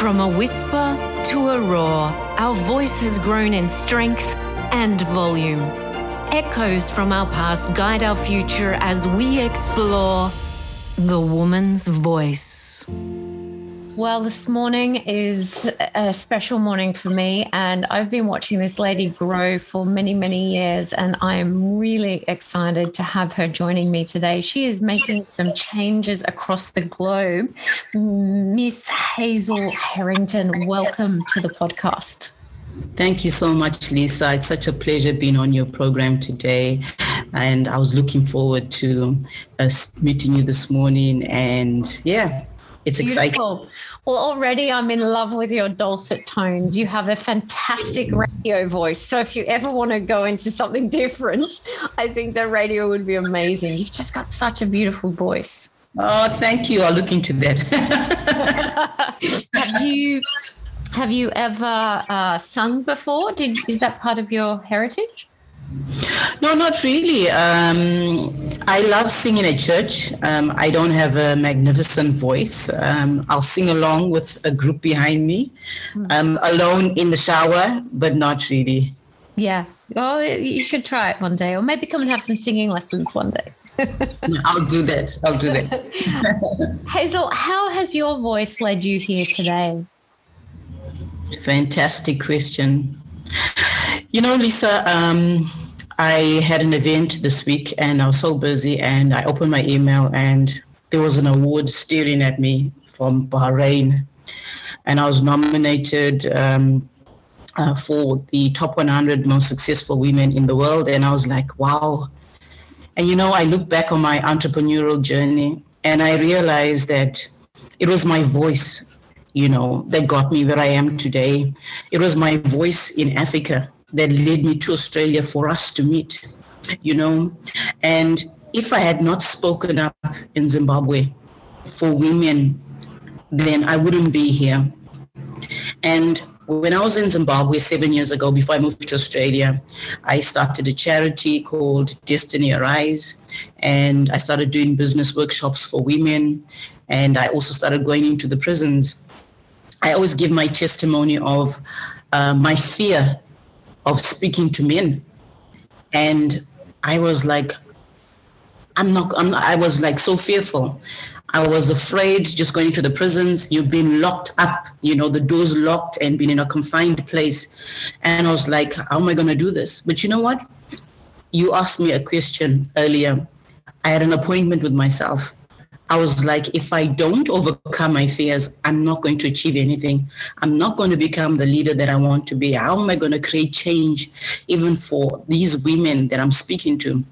From a whisper to a roar, our voice has grown in strength and volume. Echoes from our past guide our future as we explore the woman's voice. Well, this morning is a special morning for me, and I've been watching this lady grow for many, many years, and I am really excited to have her joining me today. She is making some changes across the globe. Miss Hazel Herrington, welcome to the podcast. Thank you so much, Lisa. It's such a pleasure being on your program today. And I was looking forward to uh, meeting you this morning. And yeah, it's Beautiful. exciting. Well, already I'm in love with your dulcet tones. You have a fantastic radio voice. So if you ever want to go into something different, I think the radio would be amazing. You've just got such a beautiful voice. Oh, thank you. I'll look into that. have you have you ever uh, sung before? Did is that part of your heritage? No, not really. Um, I love singing at church. Um, I don't have a magnificent voice. Um, I'll sing along with a group behind me, hmm. um, alone in the shower, but not really. Yeah. Well, you should try it one day, or maybe come and have some singing lessons one day. I'll do that. I'll do that. Hazel, how has your voice led you here today? Fantastic question. You know, Lisa, um, I had an event this week and I was so busy and I opened my email and there was an award staring at me from Bahrain. And I was nominated um, uh, for the top 100 most successful women in the world. And I was like, wow. And you know, I look back on my entrepreneurial journey and I realized that it was my voice, you know, that got me where I am today. It was my voice in Africa that led me to Australia for us to meet, you know. And if I had not spoken up in Zimbabwe for women, then I wouldn't be here. And when I was in Zimbabwe seven years ago, before I moved to Australia, I started a charity called Destiny Arise. And I started doing business workshops for women. And I also started going into the prisons. I always give my testimony of uh, my fear of speaking to men. And I was like, I'm not, I'm not, I was like so fearful. I was afraid just going to the prisons. You've been locked up, you know, the doors locked and been in a confined place. And I was like, how am I going to do this? But you know what? You asked me a question earlier. I had an appointment with myself. I was like, if I don't overcome my fears, I'm not going to achieve anything. I'm not going to become the leader that I want to be. How am I going to create change even for these women that I'm speaking to?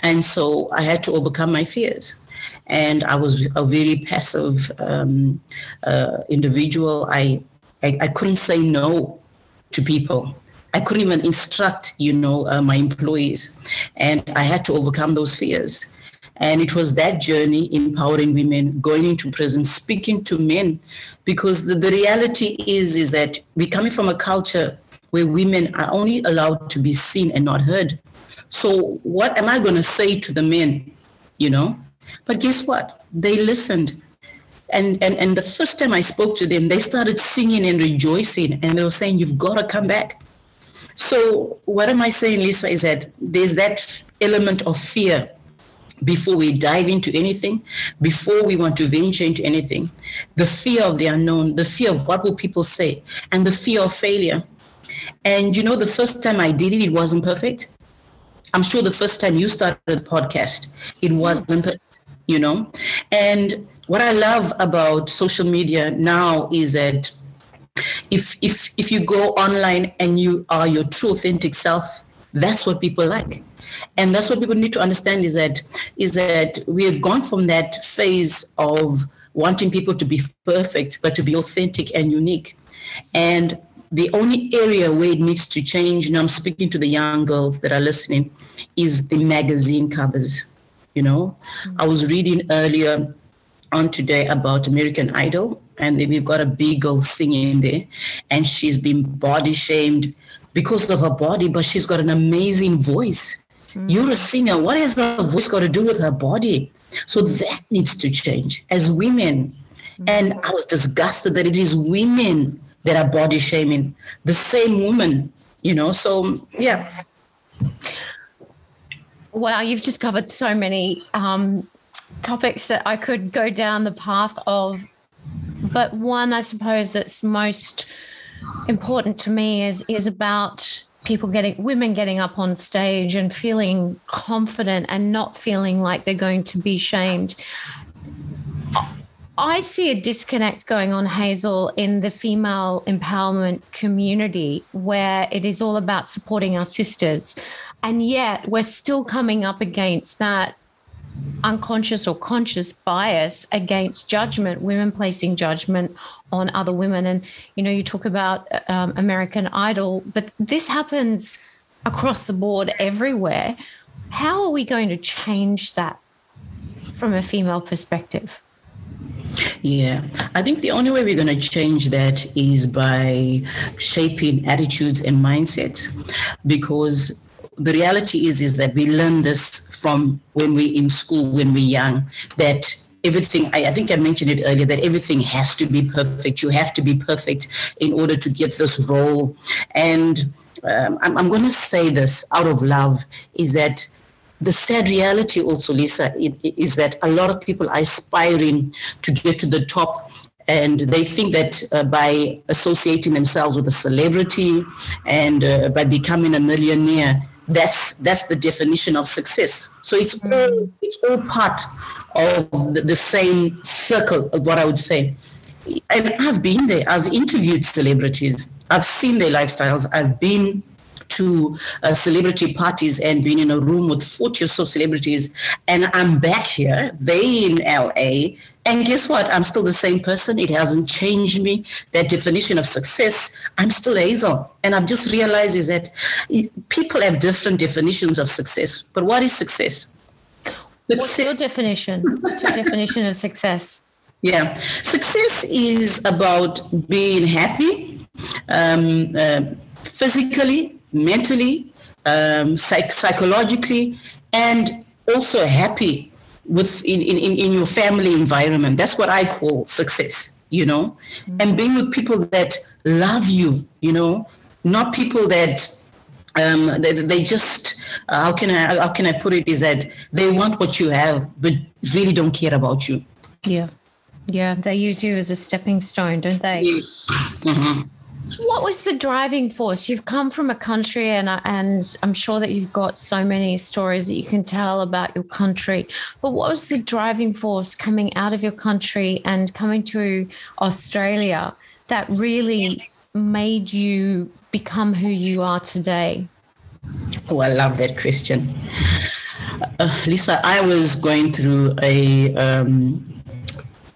And so I had to overcome my fears. And I was a very passive um, uh, individual. I, I, I couldn't say no to people. I couldn't even instruct, you know, uh, my employees, and I had to overcome those fears. And it was that journey empowering women, going into prison, speaking to men, because the, the reality is, is that we're coming from a culture where women are only allowed to be seen and not heard. So what am I going to say to the men, you know? But guess what? They listened. And, and, and the first time I spoke to them, they started singing and rejoicing, and they were saying, You've got to come back. So, what am I saying, Lisa, is that there's that element of fear before we dive into anything, before we want to venture into anything, the fear of the unknown, the fear of what will people say, and the fear of failure. And you know, the first time I did it, it wasn't perfect. I'm sure the first time you started the podcast, it hmm. wasn't, you know. And what I love about social media now is that if if if you go online and you are your true authentic self, that's what people like and that's what people need to understand is that is that we have gone from that phase of wanting people to be perfect but to be authentic and unique. And the only area where it needs to change and i'm speaking to the young girls that are listening is the magazine covers you know? Mm-hmm. i was reading earlier on today about american idol and we've got a big girl singing there and she's been body shamed because of her body but she's got an amazing voice Mm. You're a singer. What has her voice got to do with her body? So that needs to change. As women, Mm-hmm. And I was disgusted that it is women that are body shaming the same woman, you know. So, yeah. Wow, you've just covered so many um, topics that I could go down the path of. But one, I suppose, that's most important to me is is about people getting women getting up on stage and feeling confident and not feeling like they're going to be shamed. I see a disconnect going on, Hazel, in the female empowerment community where it is all about supporting our sisters. And yet we're still coming up against that unconscious or conscious bias against judgment, women placing judgment on other women. And, you know, you talk about um, American Idol, but this happens across the board everywhere. How are we going to change that from a female perspective? Yeah, I think the only way we're going to change that is by shaping attitudes and mindsets because the reality is is that we learn this from when we're in school when we're young that everything I, I, think i mentioned it earlier that everything has to be perfect. You have to be perfect in order to get this role. And um, I'm, I'm going to say this out of love is that the sad reality also lisa is that a lot of people are aspiring to get to the top and they think that uh, by associating themselves with a celebrity and uh, by becoming a millionaire that's that's the definition of success. So it's mm. all it's all part of the, the, same circle of what i would say. And i've been there. I've interviewed celebrities. I've seen their lifestyles. I've been to uh, celebrity parties and been in a room with 40 or so celebrities. And i'm back here. They in la and guess what? I'm still the same person. It hasn't changed me. That definition of success, I'm still Hazel. And I've just realized is that people have different definitions of success. But what is success? What's your definition? What's your definition of success? Yeah. Success is about being happy um, uh, physically, mentally, um, psych- psychologically, and also happy with in, in, in your family environment. That's what I call success, you know, mm-hmm. and being with people that love you, you know, not people that um, they, they just uh, how can I how can I put it is that they want what you have but really don't care about you. Yeah, yeah, they use you as a stepping stone, don't they? Yes. Mm-hmm. What was the driving force? You've come from a country, and and I'm sure that you've got so many stories that you can tell about your country. But what was the driving force coming out of your country and coming to Australia that really made you become who you are today? Oh, I love that question, uh, Lisa. I was going through a um,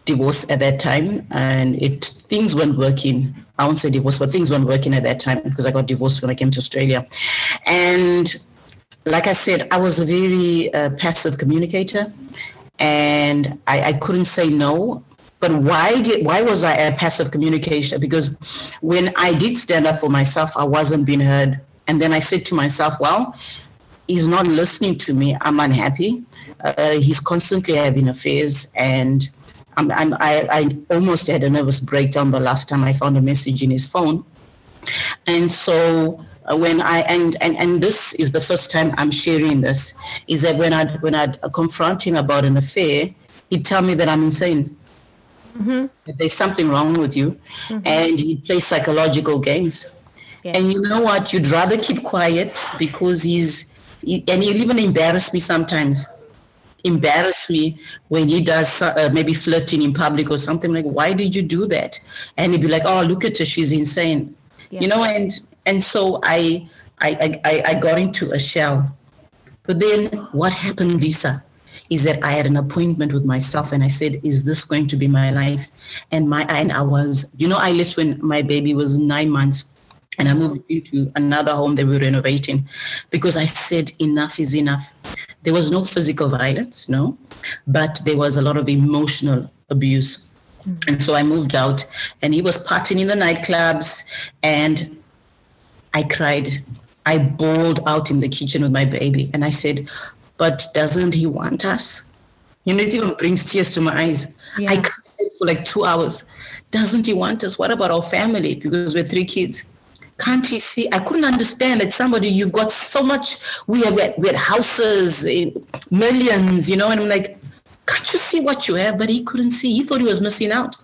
divorce at that time, and it things weren't working I won't say divorce, but things weren't working at that time because I got divorced when I came to Australia. And like I said, I was a very uh, passive communicator and I, I couldn't say no. But why did why was I a passive communicator? Because when I did stand up for myself, I wasn't being heard. And then I said to myself, well, he's not listening to me. I'm unhappy. Uh, he's constantly having affairs and I'm, I'm, I, I almost had a nervous breakdown the last time I found a message in his phone. And so uh, when I and, and and this is the first time I'm sharing this is that when I when I confront him about an affair, he'd tell me that I'm insane. Mm-hmm. That there's something wrong with you, mm-hmm. and he'd play psychological games. Yes. And you know what? You'd rather keep quiet because he's he, and he'll even embarrass me sometimes embarrass me when he does uh, maybe flirting in public or something like why did you do that and he'd be like oh look at her she's insane yeah. you know and and so I, I i i got into a shell but then what happened lisa is that i had an appointment with myself and i said is this going to be my life and my and i was you know i left when my baby was nine months and I moved into another home that we were renovating because I said enough is enough. There was no physical violence, no, but there was a lot of emotional abuse. Mm-hmm. And so I moved out, and he was partying in the nightclubs, and I cried. I bawled out in the kitchen with my baby, and I said, But doesn't he want us? You know, it even brings tears to my eyes. Yeah. I cried for like two hours. Doesn't he want us? What about our family? Because we're three kids. Can't he see? I couldn't understand that somebody, you've got so much, we have, we had houses, eh, millions, you know, and I'm like, can't you see what you have? But he couldn't see. He thought he was missing out.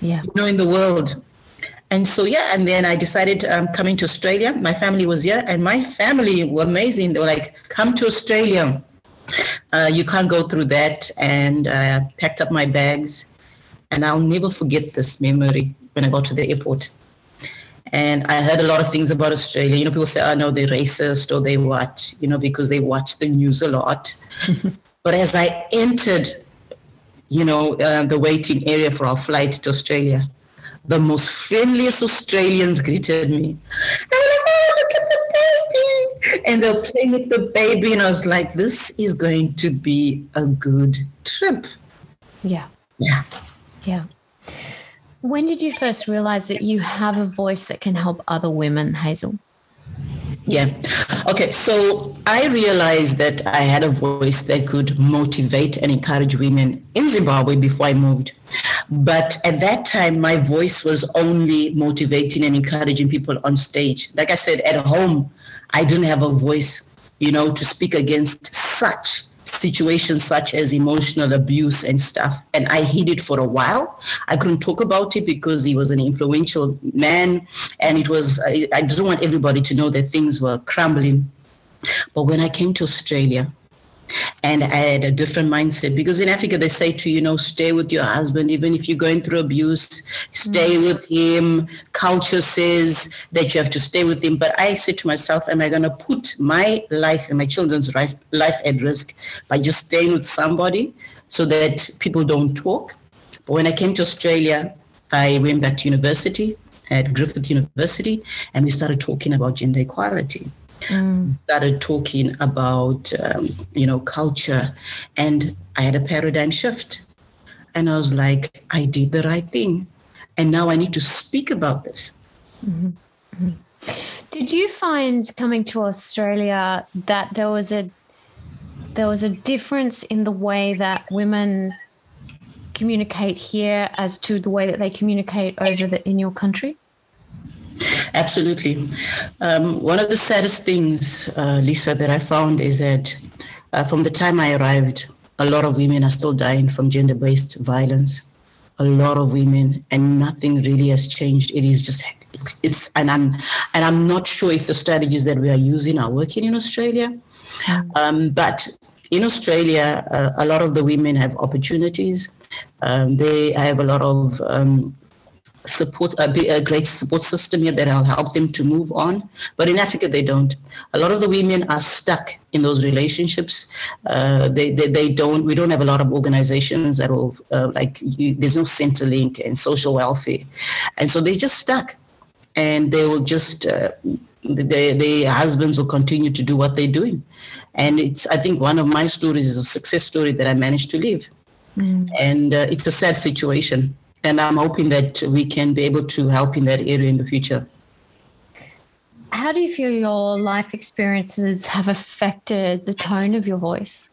Yeah. You know, in the world. And so, yeah, and then I decided um, coming to Australia. My family was here, and my family were amazing. They were like, come to Australia. Uh, you can't go through that. And uh, packed up my bags. And I'll never forget this memory when I got to the airport. And I heard a lot of things about Australia. You know, people say, oh, no, they're racist or they what, you know, because they watch the news a lot. but as I entered, you know, uh, the waiting area for our flight to Australia, the most friendliest Australians greeted me. And like, oh, look at the baby. And they're playing with the baby. And I was like, this is going to be a good trip. Yeah. Yeah. Yeah. When did you first realize that you have a voice that can help other women, Hazel? Yeah. Okay. So I realized that I had a voice that could motivate and encourage women in Zimbabwe before I moved. But at that time, my voice was only motivating and encouraging people on stage. Like I said, at home, I didn't have a voice, you know, to speak against such situations such as emotional abuse and stuff. And I hid it for a while. I couldn't talk about it because he was an influential man. And it was, I, I didn't want everybody to know that things were crumbling. But when I came to Australia, and I had a different mindset because in Africa they say to you know stay with your husband even if you're going through abuse, stay mm-hmm. with him. Culture says that you have to stay with him, but I said to myself, am I going to put my life and my children's life at risk by just staying with somebody so that people don't talk? But when I came to Australia, I went back to university at Griffith University, and we started talking about gender equality mm. started talking about um, you know culture and i had a paradigm shift and i was like i did the right thing and now i need to speak about this mm-hmm. Mm-hmm. did you find coming to australia that there was a there was a difference in the way that women communicate here as to the way that they communicate over the, in your country Absolutely. Um, one of the saddest things, uh, Lisa, that I found is that uh, from the time I arrived, a lot of women are still dying from gender based violence. A lot of women, and nothing really has changed. It is just it's, it's, and I'm and I'm not sure if the strategies that we are using are working in Australia. Um, but in Australia, uh, a lot of the women have opportunities. Um, they have a lot of um, support a, a great support system here that'll help them to move on. But in Africa, they don't. A lot of the women are stuck in those relationships. Uh, they, they, they don't. We don't have a lot of organizations that will uh, like. You, there's no Centrelink and social welfare, and so they're just stuck, and they will just. Uh, their, their husbands will continue to do what they're doing. And it's, I think one of my stories is a success story that I managed to live. Mm. And uh, it's a sad situation and I'm hoping that we can be able to help in that area in the future. How do you feel your life experiences have affected the tone of your voice?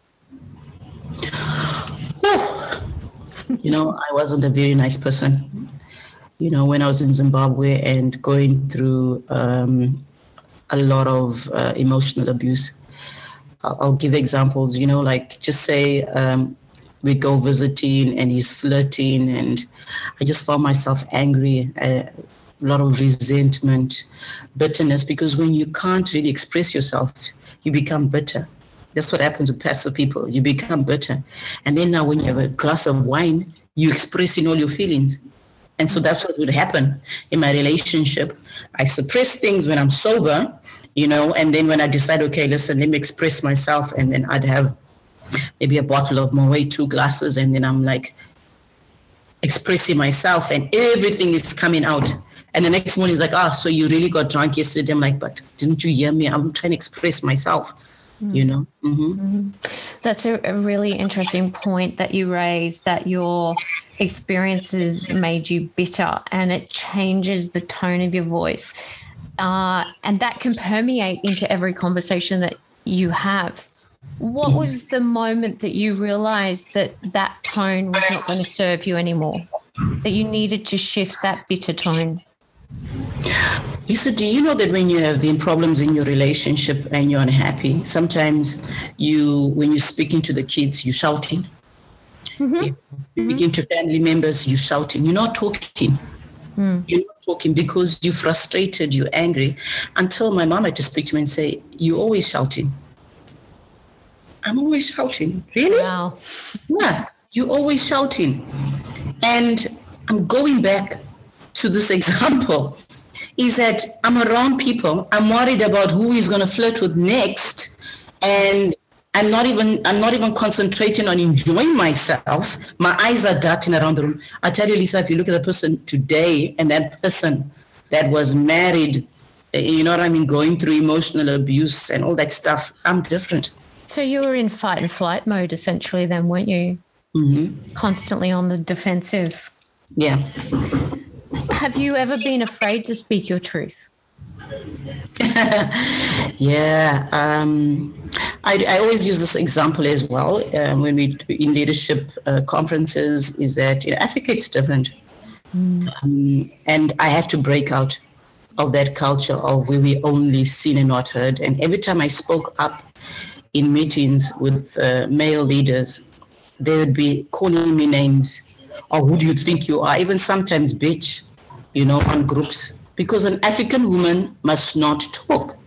you know, I wasn't a very nice person. You know, when I was in Zimbabwe and going through um, a lot of uh, emotional abuse, I'll, I'll, give examples. You know, like just say um, we go visiting and he's flirting and i just found myself angry a lot of resentment bitterness because when you can't really express yourself you become bitter. That's what happens with passive people. You become bitter. And then now when you have a glass of wine you expressing all your feelings. And so that's what would happen in my relationship. I suppress things when i'm sober you know and then when i decide okay listen let me express myself and then i'd have maybe a bottle of Moet, two glasses, and then I'm like expressing myself, and everything is coming out. And the next morning, he's like, ah, oh, so you really got drunk yesterday? I'm like, but didn't you hear me? I'm trying to express myself, mm-hmm. you know? Mm-hmm. Mm-hmm. That's a, a really interesting point that you raised that your experiences made you bitter and it changes the tone of your voice. Uh, and that can permeate into every conversation that you have. What was the moment that you realized that that tone was not going to serve you anymore? that you needed to shift that bitter tone? Lisa, do you know that when you have been problems in your relationship and you're unhappy, sometimes you, when you're speaking to the kids, you're shouting. Mm-hmm. You begin to family members, you're shouting. You're not talking. Mm. You're not talking because you're frustrated, you're angry. Until my mom had to speak to me and say, You're always shouting. I'm always shouting. Really? Wow. Yeah, you're always shouting. And I'm going back to this example is that I'm around people. I'm worried about who is going to flirt with next, and I'm not even I'm not even concentrating on enjoying myself. My eyes are darting around the room. I tell you, Lisa, if you look at the person today and that person that was married, eh, you know what I mean, going through emotional abuse and all that stuff, I'm different. So you were in fight and flight mode essentially, then, weren't you? Mm-hmm. Constantly on the defensive. Yeah. Have you ever been afraid to speak your truth? yeah, um, I, I, always use this example as well um, when we in leadership uh, conferences. Is that in Africa it's different, mm. um, and I had to break out of that culture of where we only seen and not heard. And every time I spoke up in meetings with uh, male leaders, they would be calling me names. Or who do you think you are? Even sometimes bitch you know, on groups because an African woman must not talk.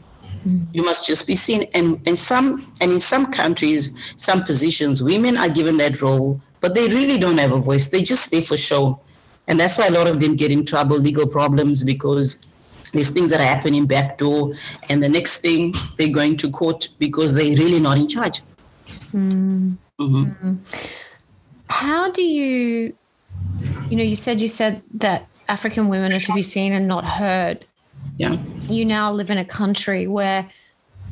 Mm. You must just be seen. And in some and in some countries, some positions, women are given that role, but they really don't have a voice. They just stay for show. And that's why a lot of them get in trouble, legal problems, because there's things that are happening back door, and the next thing they're going to court because they're really not in charge. Mm. Mm-hmm. Mm. How do you, you know, you said you said that African women are to be seen and not heard. Yeah. You now live in a country where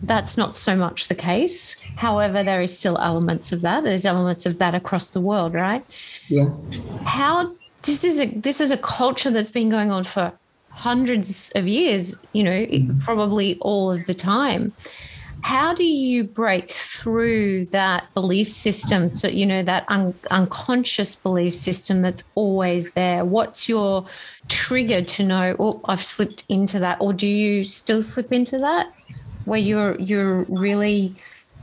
that's not so much the case. However, there is still elements of that. There's elements of that across the world, right? Yeah. How this is a this is a culture that's been going on for hundreds of years, you know, mm-hmm. probably all of the time. How do you break through that belief system? So you know that un- unconscious belief system that's always there. What's your trigger to know oh i've slipped into that? Or do you still slip into that? Where you're you're really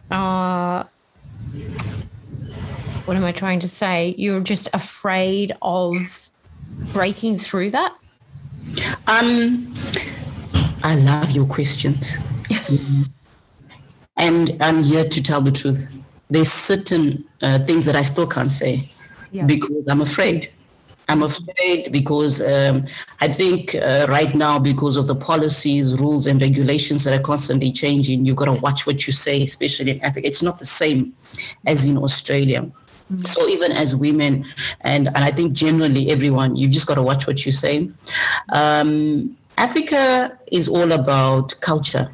uh what am i trying to say? You're just afraid of breaking through that um i love your questions and I'm here to tell the truth. There's certain uh, things that I still can't say yeah. because I'm afraid. I'm afraid because um, I think uh, right now, because of the policies, rules, and regulations that are constantly changing, you've got to watch what you say, especially in Africa. It's not the same as in Australia. So even as women, and, and I think generally everyone, you've just got to watch what you say. Um, Africa is all about culture.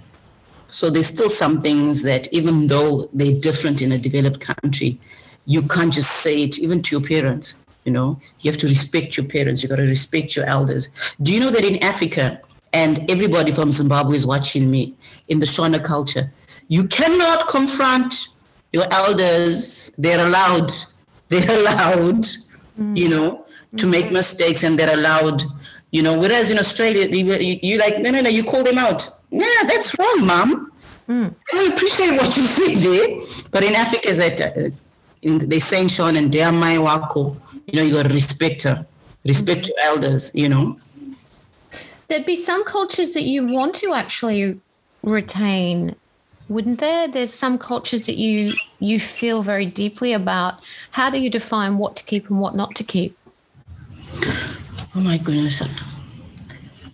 So there's still some things that, even though they're different in a developed country, you can't just say it even to your parents. You know, you have to respect your parents. You got to respect your elders. Do you know that in Africa, and everybody from Zimbabwe is watching me in the Shona culture, you cannot confront your elders. They're allowed. They're allowed. Mm. You know, to make mm-hmm. mistakes, and they're allowed you know, whereas in Australia, you, you like, no, no, no, you call them out. Yeah, that's wrong, mom. Mm. I appreciate what you say there. But in Africa, that uh, in, they saying Shona they are my wako. You know, you got to respect her, respect mm-hmm. your elders, you know. There'd be some cultures that you want to actually retain wouldn't there there's some cultures that you you feel very deeply about how do you define what to keep and what not to keep Oh my goodness.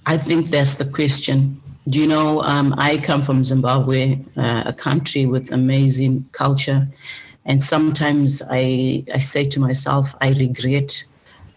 I think that's the question. Do you know, um, I come from Zimbabwe, uh, a country with amazing culture. And sometimes I, I say to myself, I regret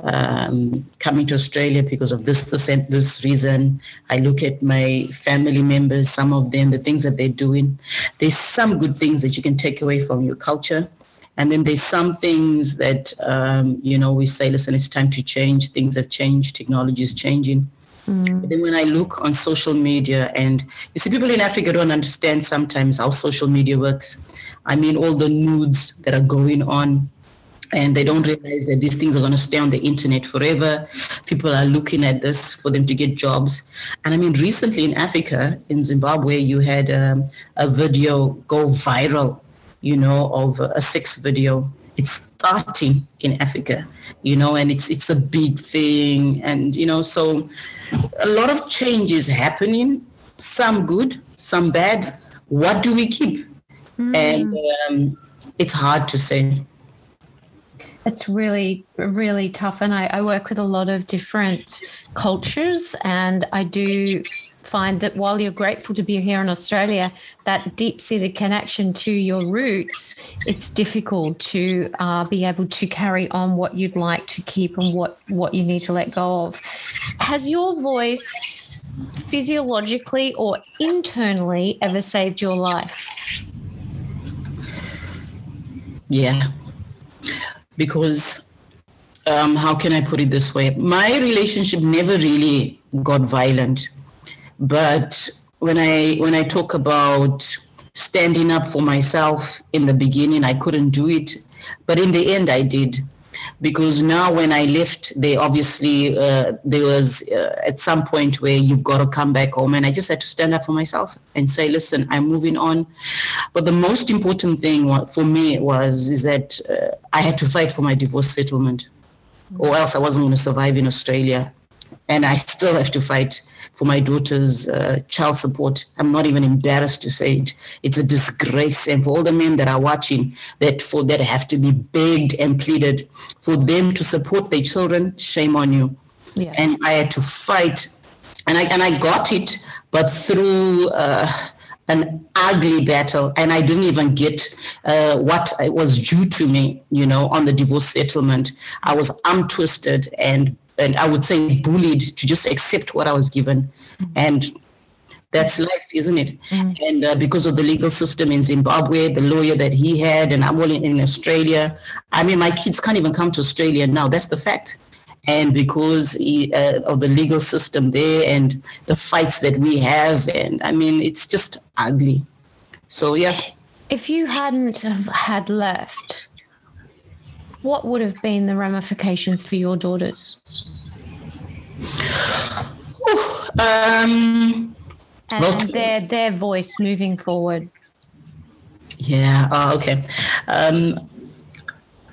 um, coming to Australia because of this, this, this reason. I look at my family members, some of them, the things that they're doing. There's some good things that you can take away from your culture. And then there's some things that, um, you know, we say, listen, it's time to change. Things have changed. Technology is changing. Mm. But then when I look on social media, and you see, people in Africa don't understand sometimes how social media works. I mean, all the nudes that are going on, and they don't realize that these things are going to stay on the internet forever. People are looking at this for them to get jobs. And I mean, recently in Africa, in Zimbabwe, you had um, a video go viral, you know, of a sex video. It's starting in Africa, you know, and it's it's a big thing, and you know, so a lot of change is happening. Some good, some bad. What do we keep? Mm. And um, it's hard to say it's really really tough. And I, I, work with a lot of different cultures and i do find that while you're grateful to be here in australia that deep-seated connection to your roots it's difficult to uh, be able to carry on what you'd like to keep and what what you need to let go of. Has your voice physiologically or internally ever saved your life? Yeah because um, how can I put it this way? My relationship never really got violent, but when I when I talk about standing up for myself in the beginning, I couldn't do it, but in the end, I did because now when I left, they obviously uh, there was uh, at some point where you've got to come back home, and I just had to stand up for myself and say, "Listen, I'm moving on." But the most important thing for me was is that uh, I had to fight for my divorce settlement, or else I wasn't going to survive in Australia, and I still have to fight for my daughter's uh, child support. I'm not even embarrassed to say it. It's a disgrace. And for all the men that are watching, that for that have to be begged and pleaded for them to support their children, shame on you. Yeah. And I had to fight, and I and I got it, but through. Uh, an ugly battle, and I didn't even get uh, what was due to me, you know, on the divorce settlement. I was arm twisted and and I would say bullied to just accept what I was given. Mm-hmm. And that's life, isn't it? Mm-hmm. And uh, because of the legal system in Zimbabwe, the lawyer that he had, and I'm in, in Australia, I mean, my kids can't even come to Australia now. That's the fact. And because he, uh, of the legal system there and the fights that we have, and I mean, it's just ugly. So, yeah. If you hadn't had left, what would have been the ramifications for your daughters? Um, and well, their their voice moving forward. Yeah. Oh, okay. Um,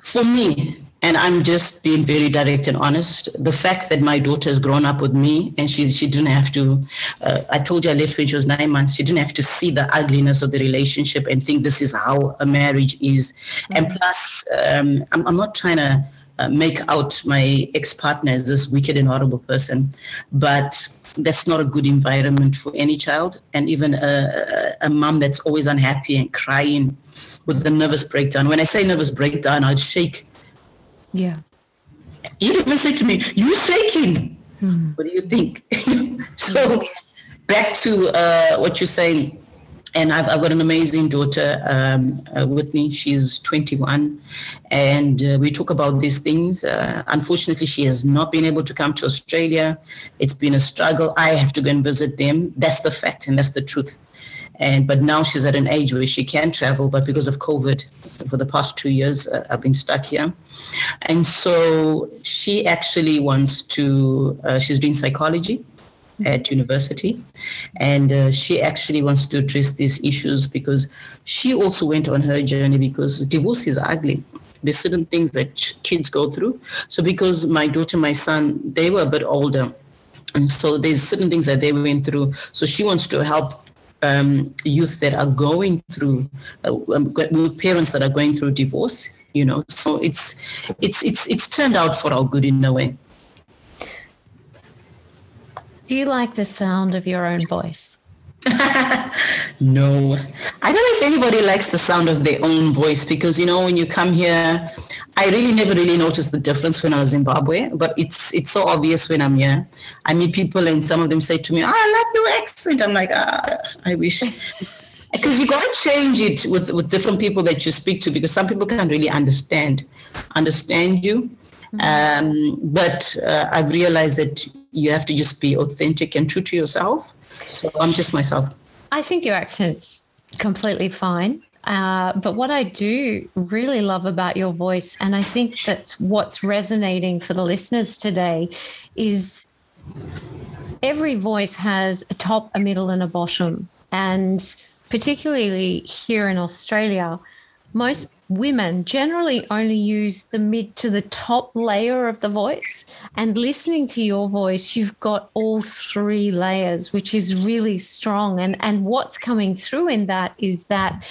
for me, and I'm just being very direct and honest. The fact that my daughter has grown up with me and she she didn't have to. Uh, I told you I left when she was nine months. She didn't have to see the ugliness of the relationship and think this is how a marriage is. Mm-hmm. And plus, um, I'm, I'm not trying to. Uh, make out my ex-partner as this wicked and horrible person, but that's not a good environment for any child, and even a, a, a mom that's always unhappy and crying with a nervous breakdown. When I say nervous breakdown, I'd shake yeah. He even said to me, You shaking. Hmm. What do you think? so back to uh, what you're saying. And I've, I've got an amazing daughter, um, uh, Whitney. She's 21. And uh, we talk about these things. Uh, unfortunately, she has not been able to come to Australia. It's been a struggle. I have to go and visit them. That's the fact, and that's the truth and but now she's at an age where she can travel but because of covid for the past two years uh, i've been stuck here. And so she actually wants to uh, she's doing psychology at university. And uh, she actually wants to address these issues because she also went on her journey because divorce is ugly. There's certain things that kids go through. So because my daughter my son they were a bit older and so there's certain things that they went through. So she wants to help um, youth that are going through uh, um, with parents that are going through divorce you know. So it's it's it's it's turned out for our good in a way. Do you like the sound of your own voice? No. I don't know if anybody likes the sound of their own voice because you know when you come here I really never really noticed the difference when I was in Zimbabwe, but it's it's so obvious when I'm here. I meet people and some of them say to me, oh, "I love your accent." I'm like, ah, I wish. Because you got to change it with, with different people that you speak to because some people can't really understand understand you. Mm-hmm. Um, but uh, I've realized that you have to just be authentic and true to yourself. So I'm just myself. I think your accent's completely fine. Uh, but what I do really love about your voice, and I think that's what's resonating for the listeners today, is every voice has a top, a middle, and a bottom. And particularly here in Australia, most women generally only use the mid to the top layer of the voice. And listening to your voice, you've got all three layers, which is really strong. And, and what's coming through in that is that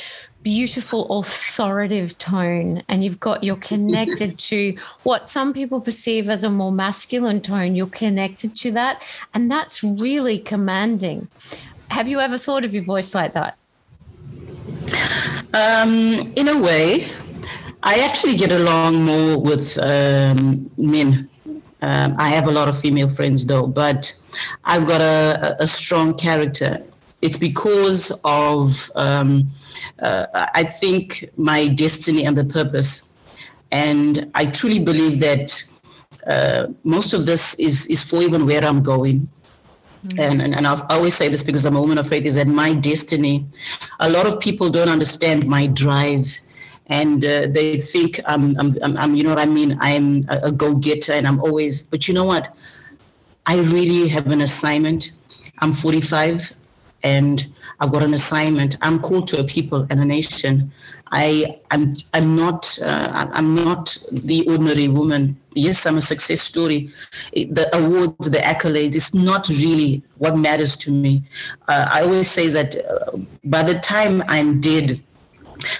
beautiful authoritative tone and you've got you're connected to what some people perceive as a more masculine tone you're connected to that and that's really commanding have you ever thought of your voice like that um, in a way, I actually get along more with um, men. Um, I have a lot of female friends though, but I've got a, a strong character. It's because of, um, uh, I think, my destiny and the purpose. And I truly believe that uh, most of this is, is for even where I'm going. Mm-hmm. And, and, and I'll always say this because I'm a woman of faith is that my destiny, a lot of people don't understand my drive and uh, they think I'm, I'm, I'm, you know what I mean? I'm a, a go getter and I'm always, but you know what? I really have an assignment. I'm 45 and I've got an assignment. I'm called to a people and a nation. I I'm I'm not uh, I'm not the ordinary woman. Yes, I'm a success story. The awards, the accolades, it's not really what matters to me. Uh, I always say that uh, by the time I'm dead,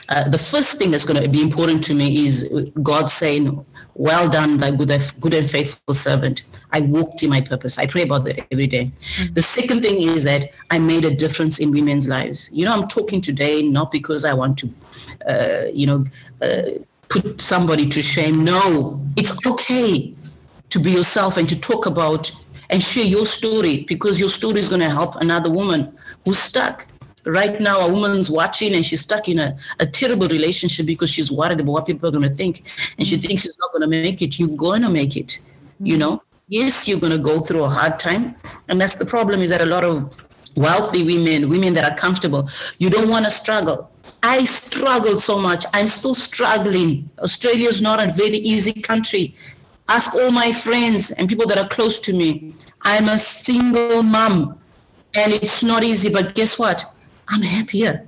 uh, the first thing that's going to be important to me is God saying, "Well done, thy good, good and faithful servant." I walked in my purpose. I pray about that every day. Mm-hmm. The second thing is that I made a difference in women's lives. You know, I'm talking today not because I want to, uh, you know, uh, put somebody to shame. No, it's okay to be yourself and to talk about and share your story because your story is going to help another woman who's stuck right now a woman's watching and she's stuck in a, a terrible relationship because she's worried about what people are going to think. And she mm-hmm. thinks she's not going to make it. You're going to make it you mm-hmm. know? Yes you're going to go through a hard time. And that's the problem is that a lot of wealthy women women that are comfortable you don't want to struggle. I struggled so much. I'm still struggling. Australia is not a very easy country. Ask all my friends and people that are close to me. I'm a single mom and it's not easy but guess what I'm happier.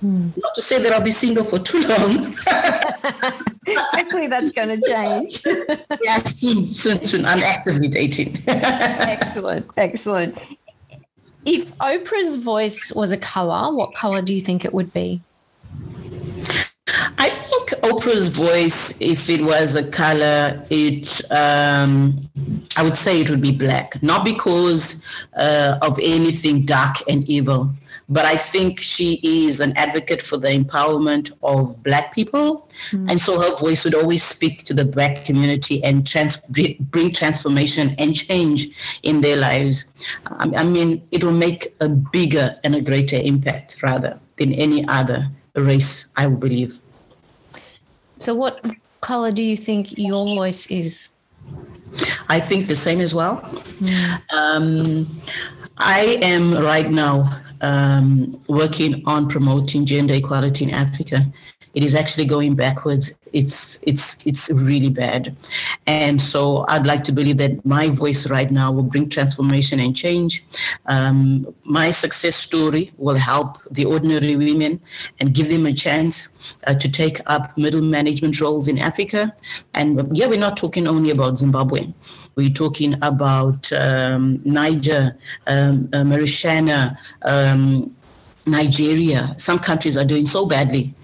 Hmm. Not to say that I'll be single for too long. Hopefully, that's going to change. yeah, soon, soon, soon. I'm actively dating. excellent, excellent. If Oprah's voice was a color, what color do you think it would be? I think Oprah's voice, if it was a color, it um, I would say it would be black. Not because uh, of anything dark and evil, but I think she is an advocate for the empowerment of Black people. Mm. And so her voice would always speak to the Black community and trans- bring transformation and change in their lives. I mean, it will make a bigger and a greater impact rather than any other race, I believe. So, what color do you think your voice is? I think the same as well. Mm. Um, I am right now um, working on promoting gender equality in Africa. It is actually going backwards. It's it's it's really bad, and so I'd like to believe that my voice right now will bring transformation and change. Um, my success story will help the ordinary women and give them a chance uh, to take up middle management roles in Africa. And yeah, we're not talking only about Zimbabwe. We're talking about um, Niger, um, uh, um, Nigeria. Some countries are doing so badly,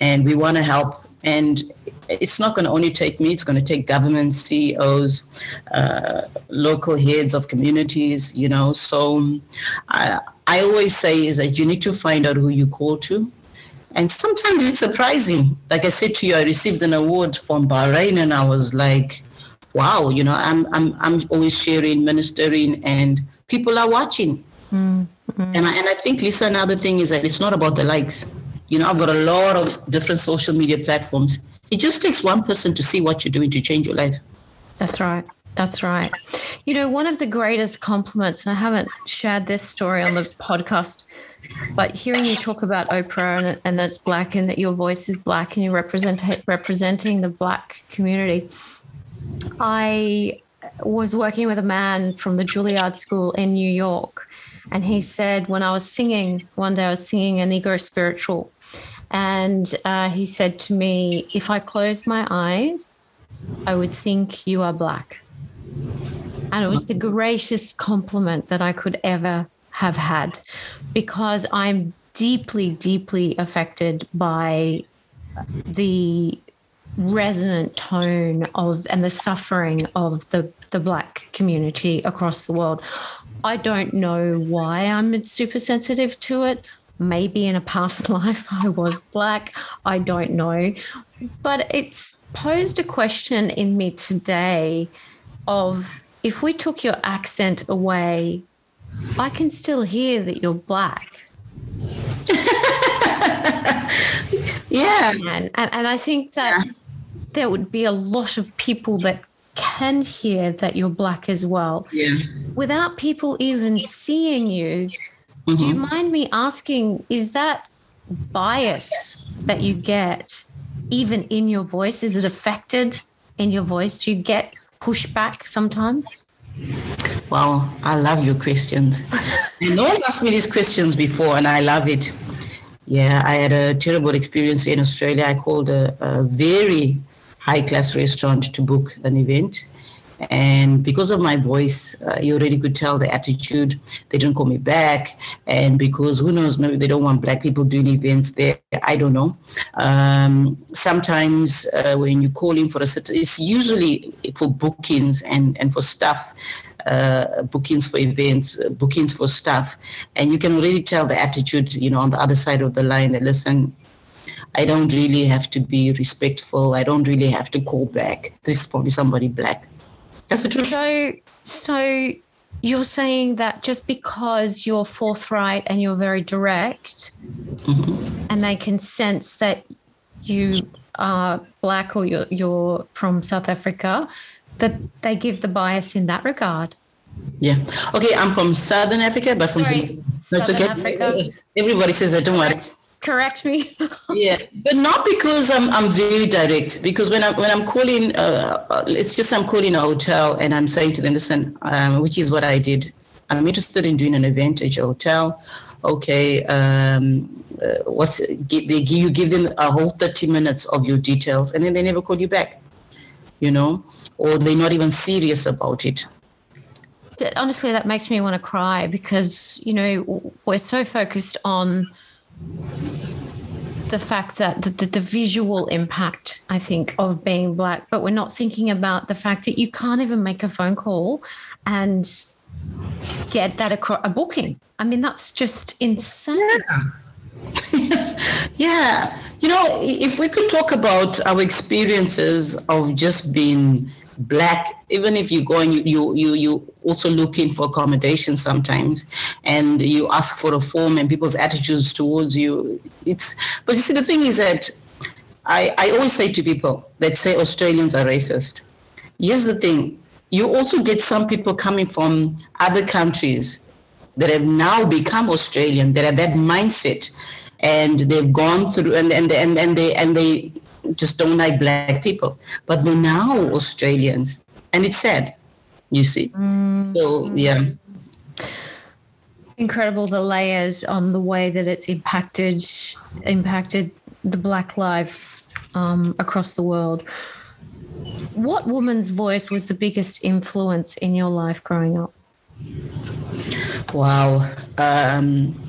and we want to help. And it's not going to only take me, it's going to take governments, CEOs, uh, local heads of communities, you know. So I, I always say is that you need to find out who you call to and sometimes it's surprising. Like I said to you, I received an award from Bahrain and I was like, wow, you know, I'm, I'm, I'm always sharing, ministering, and people are watching. Mm-hmm. And, I, and I think, Lisa, another thing is that it's not about the likes. You know, I've got a lot of different social media platforms. It just takes one person to see what you're doing to change your life. That's right. That's right. You know, one of the greatest compliments, and I haven't shared this story on the podcast, but hearing you talk about Oprah and, and that's black and that your voice is black and you're represent, representing the black community. I was working with a man from the Juilliard School in New York, and he said, when I was singing, one day I was singing a Negro spiritual, and uh, he said to me, If I closed my eyes, I would think you are black. And it was the greatest compliment that I could ever have had because I'm deeply, deeply affected by the resonant tone of and the suffering of the the black community across the world. I don't know why I'm super sensitive to it. Maybe in a past life I was black. I don't know. But it's posed a question in me today of if we took your accent away, I can still hear that you're black. yeah. And, and, and I think that yeah. there would be a lot of people that can hear that you're black as well. Yeah. Without people even seeing you, mm-hmm. do you mm-hmm. mind me asking, is that bias that you get even in your voice? Is it affected in your voice? Do you get pushback sometimes? Wow, I love your questions. no one's asked me these questions before, and I love it. Yeah, I had a terrible experience in Australia. I called a, a very high class restaurant to book an event. And because of my voice, uh, you already could tell the attitude. They didn't call me back. And because who knows, maybe they don't want black people doing events there. I don't know. Um, sometimes uh, when you call in for a set, it's usually for bookings and, and for stuff. Uh, bookings for events, uh, bookings for stuff, and you can already tell the attitude, you know, on the other side of the line. That listen, I don't really have to be respectful. I don't really have to call back. This is probably somebody black. That's. So, so you're saying that just because you're forthright and you're very direct, mm-hmm. and they can sense that you are black or you're, you're from South Africa, that they give the bias in that regard. Yeah. Okay. I'm from Southern Africa, but from Sorry, Southern okay. Africa. Everybody says that. Don't worry correct me. yeah, but not because I'm I'm very direct. Because when I'm when I'm calling, uh, uh, it's just I'm calling a hotel and I'm saying to them, listen, um, which is what I did. I'm interested in doing an event at your hotel. Okay, um, uh, what's they give you give them a whole thirty minutes of your details, and then they never call you back. You know, or they're not even serious about it honestly that makes me want to cry because you know we're so focused on the fact that the, the, the, visual impact, I think, of being black, but we're not thinking about the fact that you can't even make a phone call and get that across a booking. I mean, that's just insane. Yeah. yeah. You know, if we could talk about our experiences of just being black even if you go and you you you, you also looking for accommodation sometimes and you ask for a form and people's attitudes towards you it's but you see the thing is that i i always say to people that say australians are racist. Here's the thing you also get some people coming from other countries that have now become australian that have that mindset and they've gone through and and and, and they and they just don't like black people. But they're now Australians, and it's sad, you see. Mm. So, yeah. Incredible the layers on the way that it's impacted impacted the black lives um, across the world. What woman's voice was the biggest influence in your life growing up? Wow. Um,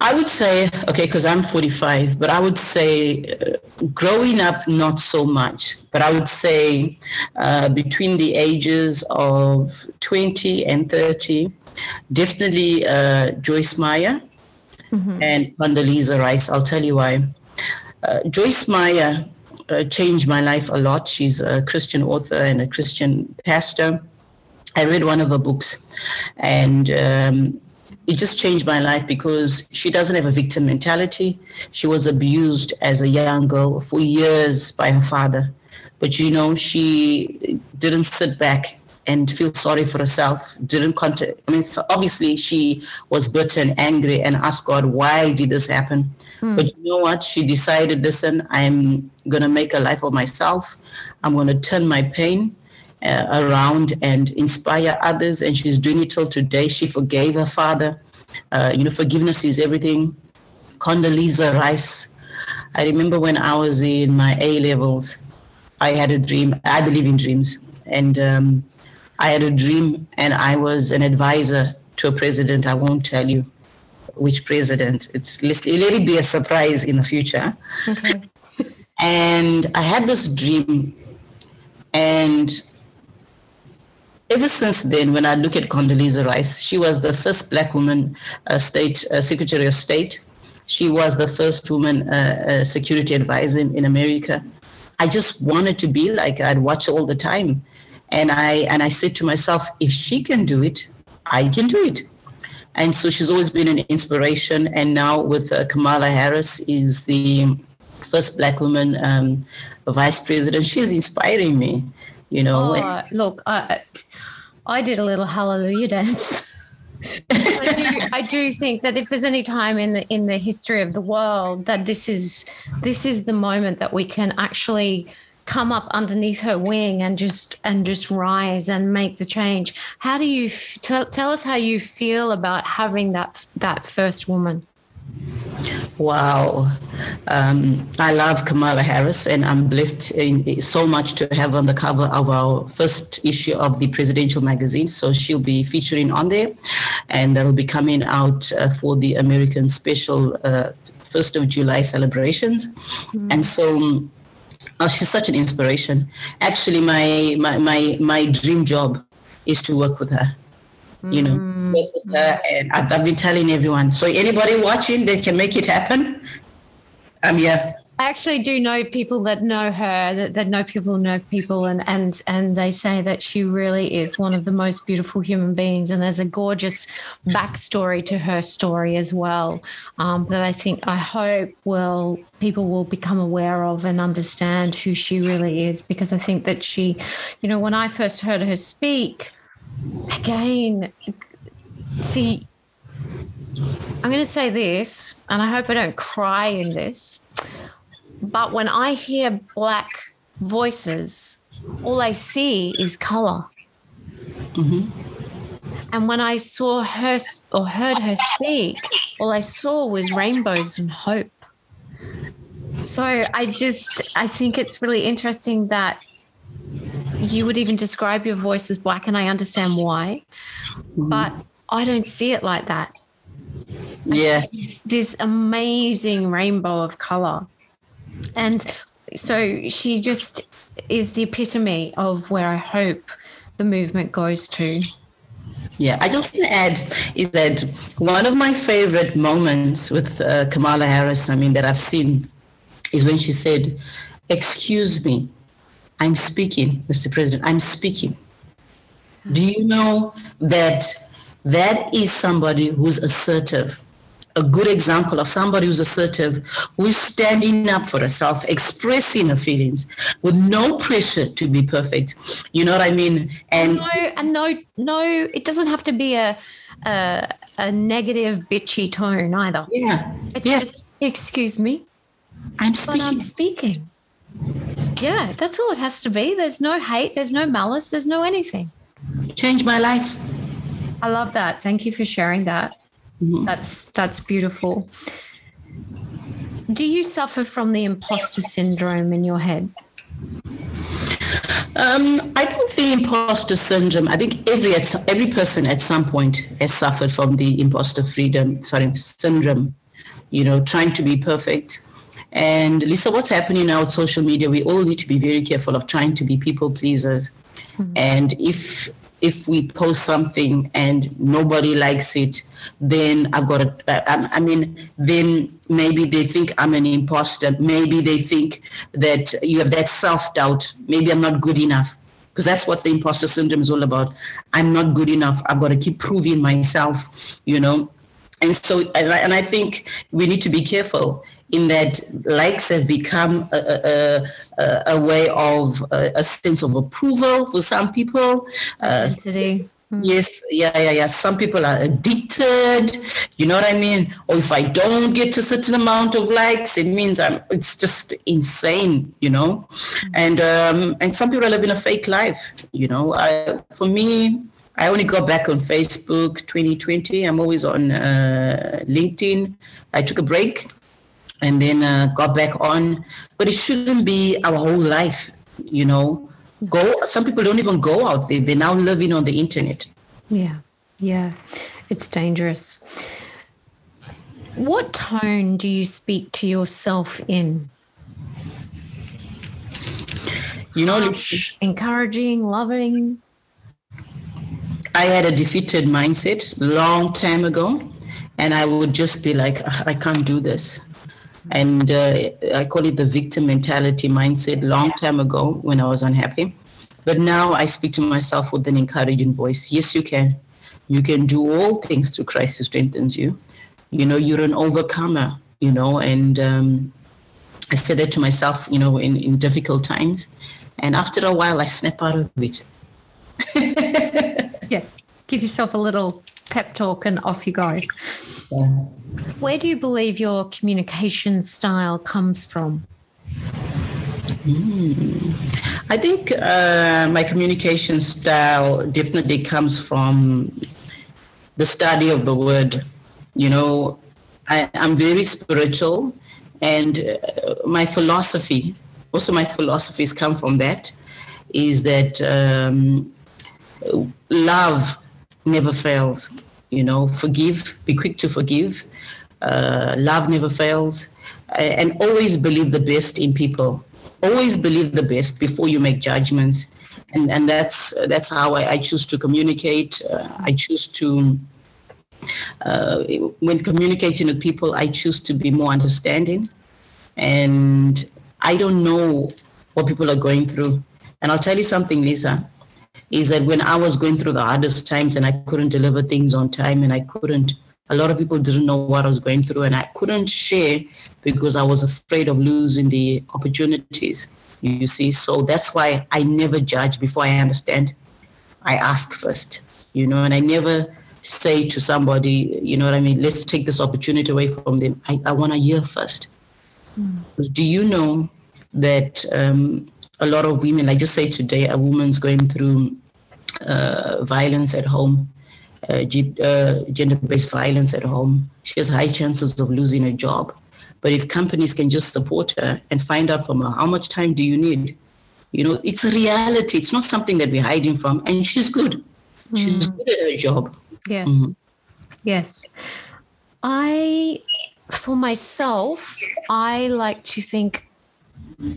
I would say, okay, because I'm 45, but I would say uh, growing up, not so much. But I would say uh, between the ages of 20 and 30, definitely uh, Joyce Meyer mm-hmm. and Condoleezza Rice. I'll tell you why. Uh, Joyce Meyer uh, changed my life a lot. She's a Christian author and a Christian pastor. I read one of her books, and um, it just changed my life because she doesn't have a victim mentality. She was abused as a young girl for years by her father. But you know, she didn't sit back and feel sorry for herself. Didn't contact. I mean, so obviously she was bitter and angry and asked God, why did this happen? Mm. But you know what? She decided, listen, I'm gonna make a life of myself. I'm gonna turn my pain uh, around and inspire others. And she's doing it till today. She forgave her father. Uh, you know, forgiveness is everything. Condoleezza Rice. I remember when I was in my A levels, I had a dream. I believe in dreams. And um, I had a dream, and I was an advisor to a president. I won't tell you which president. It's let it be a surprise in the future. Okay. and I had this dream, and ever since then, when I look at Condoleezza Rice, she was the first black woman uh, state uh, secretary of state. She was the first woman uh, uh security advisor in, in, America. I just wanted to be like. I'd watch all the time, and I and I said to myself, if she can do it, I can do it. And so she's always been an inspiration. And now with uh, Kamala Harris is the first black woman um, vice president. She's inspiring me you know. Look, I, I did a little hallelujah dance. I do I do think that if there's any time in the in the history of the world that this is this is the moment that we can actually come up underneath her wing and just and just rise and make the change. How do you tell tell us how you feel about having that that first woman? Wow. Um, I love Kamala Harris, and I'm blessed in, so much to have on the cover of our first issue of the presidential magazine. So she'll be featuring on there, and that'll be coming out uh, for the American special uh, 1st of July celebrations. Mm-hmm. And so, um, oh, she's such an inspiration. Actually, my, my, my, my dream job is to work with her you know mm-hmm. and I've, I've, been telling everyone so anybody watching they can make it happen i'm here I actually do know people that know her, that, that know people know people, and, and and they say that she really is one of the most beautiful human beings. And there's a gorgeous backstory to her story as well um, that I think I hope will people will become aware of and understand who she really is. Because I think that she, you know, when I first heard her speak, again, see, I'm going to say this, and I hope I don't cry in this, but when I hear black voices, all I see is color. Mm-hmm. And when I saw her or heard her speak, all I saw was rainbows and hope. So I just, I think it's really interesting that you would even describe your voice as black, and I understand why. Mm-hmm. But I don't see it like that. Yeah. This amazing rainbow of color. And so she just is the epitome of where I hope the movement goes to. Yeah, I just want to add is that one of my favorite moments with uh, Kamala Harris, I mean, that I've seen is when she said, Excuse me, I'm speaking, Mr. President, I'm speaking. Do you know that that is somebody who's assertive? A good example of somebody who's assertive, who's standing up for herself, expressing her feelings with no pressure to be perfect. You know what I mean? And no, and no, no, it doesn't have to be a a, a negative, bitchy tone either. Yeah, it's yeah. just excuse me. I'm speaking. I'm speaking. Yeah, that's all it has to be. There's no hate, there's no malice, there's no anything. Change my life. I love that. Thank you for sharing that. Mm-hmm. That's that's beautiful. Do you suffer from the imposter syndrome in your head? Um, I think the imposter syndrome. I think every every person at some point has suffered from the imposter freedom sorry syndrome. You know, trying to be perfect, and Lisa, what's happening now with social media? We all need to be very careful of trying to be people pleasers. Mm-hmm. And if if we post something and nobody likes it, then I've got to, I, mean, then maybe they think I'm an imposter. Maybe they think that you have that self doubt. Maybe I'm not good enough because that's what the imposter syndrome is all about. I'm not good enough. I've got to keep proving myself, you know. And so, and I think we need to be careful in that likes have become a, a, a way of a, a, sense of approval for some people. Uh, Mm. Yes, yeah, yeah, yeah. Some people are addicted. You know what I mean? Or if I don't get a certain amount of likes, it means I'm. It's just insane, you know. And um, and some people are living a fake life. You know, I, for me, I only got back on Facebook 2020. I'm always on uh, LinkedIn. I took a break and then uh, got back on, but it shouldn't be our whole life, you know. Go some people don't even go out there. They're now living on the internet. Yeah. Yeah. It's dangerous. What tone do you speak to yourself in? You know Harsh, encouraging loving? I had a defeated mindset long time ago and i would just be like i can't do this and uh, I call it the victim mentality mindset long time ago when I was unhappy. But now I speak to myself with an encouraging voice. Yes, you can. You can do all things through Christ who strengthens you. You know, you're an overcomer, you know, and um, I said that to myself, you know, in, in difficult times. And after a while, I snap out of it. yeah. Give yourself a little pep talk and off you go. Yeah. Where do you believe your communication style comes from? Mm. I think uh, my communication style definitely comes from the study of the word. You know, I, am very spiritual, and uh, my philosophy, also my philosophies come from that, is that um, love never fails. You know, forgive, be quick to forgive. Uh, love never fails, and always believe the best in people. Always believe the best before you make judgments, and and that's that's how I, I choose to communicate. Uh, I choose to. Uh, when communicating with people, I choose to be more understanding, and I don't know what people are going through. And I'll tell you something, Lisa is that when I was going through the hardest times and I couldn't deliver things on time and I couldn't, a lot of people didn't know what I was going through and I couldn't share because I was afraid of losing the opportunities, you see. So that's why I never judge before I understand. I ask first, you know, and I never say to somebody, you know what I mean, let's take this opportunity away from them. I, I want to hear first. Mm. Do you know that um, a lot of women, I just say today, a woman's going through uh, violence at home, uh, uh, gender-based violence at home. She has high chances of losing a job. But if companies can just support her and find out from her how much time do you need, you know, it's a reality. It's not something that we're hiding from. And she's good. Mm-hmm. She's good at her job. Yes. Mm-hmm. Yes. I, for myself, I like to think,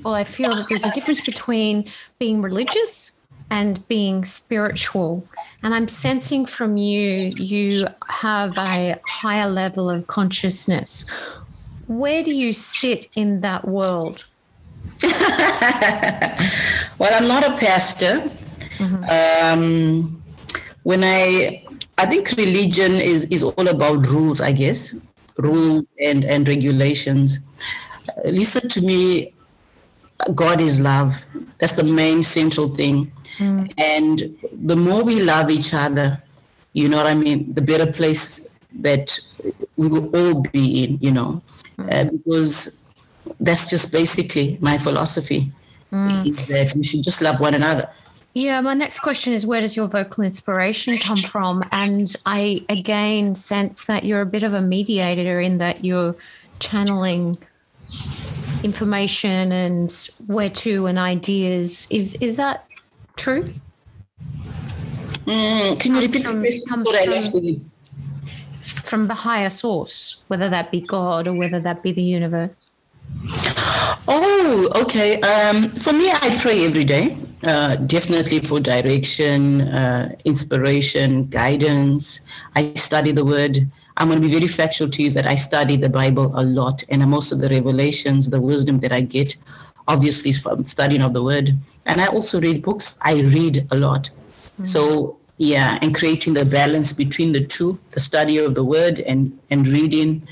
well, I feel that there's a difference between being religious and being spiritual. And I'm sensing from you, you have a higher level of consciousness. Where do you sit in that world? well, I'm not a pastor. Mm-hmm. Um, when I, I think religion is, is all about rules, I guess, rules and, and regulations. listen to me, God is love. That's the main central thing. Mm. And the more we love each other, you know what I mean, the better place that we will all be in, you know, mm. uh, because that's just basically my philosophy mm. is that we should just love one another. Yeah, my next question is where does your vocal inspiration come from? And I again sense that you're a bit of a mediator in that you're channeling information and where to and ideas. Is is that True. Mm, can you repeat from, the question? From the higher source, whether that be God or whether that be the universe. Oh, okay. Um, for me, I pray every day. Uh, definitely for direction, uh, inspiration, guidance. I study the Word. I'm going to be very factual to you that I study the Bible a lot, and most of the revelations, the wisdom that I get obviously from studying of the word. And I also read books. I read a lot. Mm-hmm. So yeah, and creating the balance between the two, the study of the word and and reading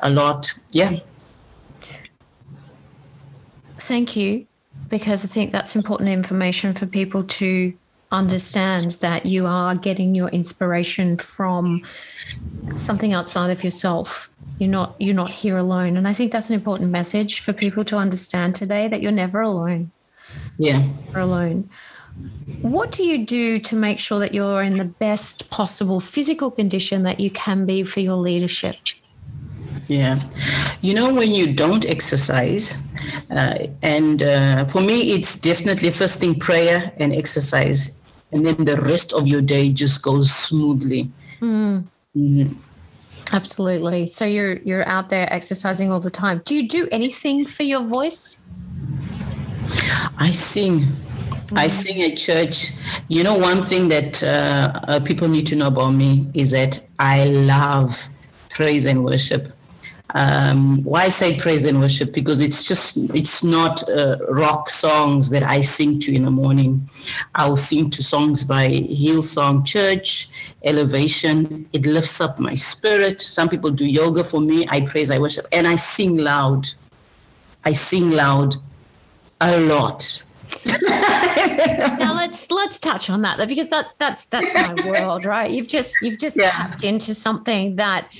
a lot. Yeah. thank you, because I think that's important information for people to understand that you are getting your inspiration from something outside of yourself. You're not you're not here alone. And I think that's an important message for people to understand today that you're never alone. Yeah. Never alone. What do you do to make sure that you're in the best possible physical condition that you can be for your leadership? Yeah. You know, when you don't exercise, uh, and uh, for me, it's definitely first thing prayer and exercise, and then the rest of your day just goes smoothly. Mm. Mm-hmm. Absolutely. So you're you're out there exercising all the time. Do you do anything for your voice? I sing. Mm. I sing at church. You know, one thing that uh, uh, people need to know about me is that I love praise and worship. Um, why I say praise and worship? Because it's just it's not uh, rock songs that I sing to in the morning. I'll sing to songs by Hillsong Church, Elevation. It lifts up my spirit. Some people do yoga for me. I praise, I worship, and I sing loud. I sing loud a lot. now let's let's touch on that because that that's that's my world, right? You've just you've just yeah. tapped into something that